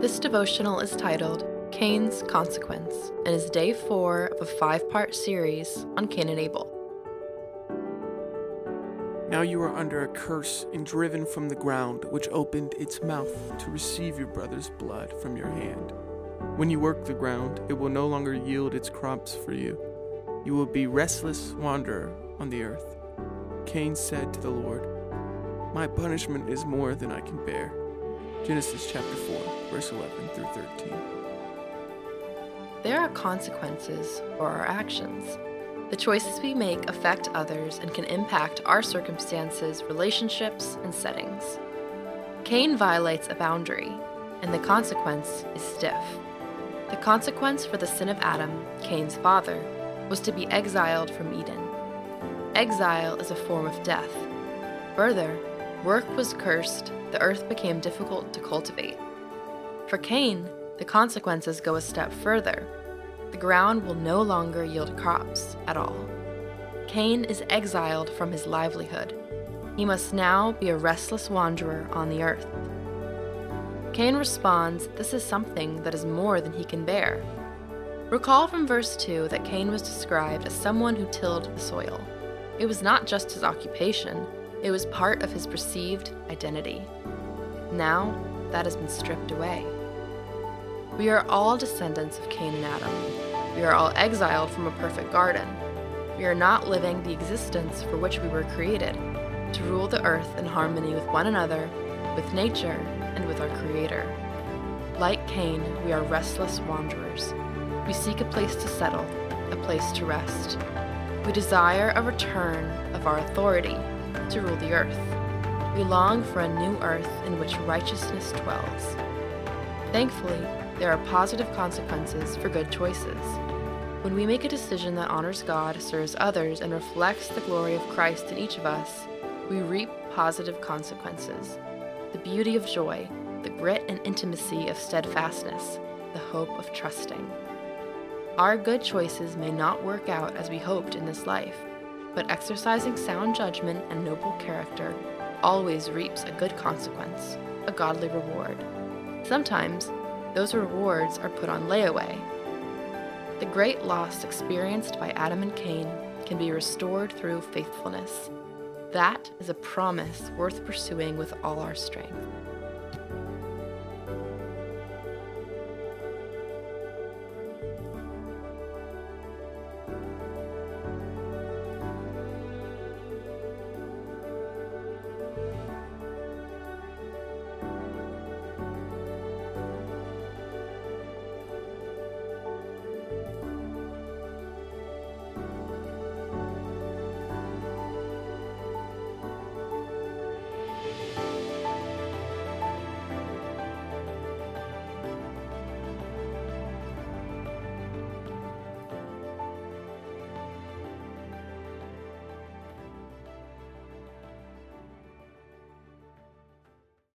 This devotional is titled Cain's Consequence and is day four of a five part series on Cain and Abel. Now you are under a curse and driven from the ground, which opened its mouth to receive your brother's blood from your hand. When you work the ground, it will no longer yield its crops for you. You will be restless wanderer on the earth. Cain said to the Lord, My punishment is more than I can bear. Genesis chapter 4, verse 11 through 13. There are consequences for our actions. The choices we make affect others and can impact our circumstances, relationships, and settings. Cain violates a boundary, and the consequence is stiff. The consequence for the sin of Adam, Cain's father, was to be exiled from Eden. Exile is a form of death. Further, work was cursed, the earth became difficult to cultivate. For Cain, the consequences go a step further. The ground will no longer yield crops at all. Cain is exiled from his livelihood. He must now be a restless wanderer on the earth. Cain responds, This is something that is more than he can bear. Recall from verse 2 that Cain was described as someone who tilled the soil. It was not just his occupation, it was part of his perceived identity. Now, that has been stripped away. We are all descendants of Cain and Adam. We are all exiled from a perfect garden. We are not living the existence for which we were created to rule the earth in harmony with one another, with nature, and with our Creator. Like Cain, we are restless wanderers. We seek a place to settle, a place to rest. We desire a return of our authority to rule the earth. We long for a new earth in which righteousness dwells. Thankfully, there are positive consequences for good choices. When we make a decision that honors God, serves others, and reflects the glory of Christ in each of us, we reap positive consequences. The beauty of joy, the grit and intimacy of steadfastness, the hope of trusting. Our good choices may not work out as we hoped in this life, but exercising sound judgment and noble character always reaps a good consequence, a godly reward. Sometimes, those rewards are put on layaway. The great loss experienced by Adam and Cain can be restored through faithfulness. That is a promise worth pursuing with all our strength.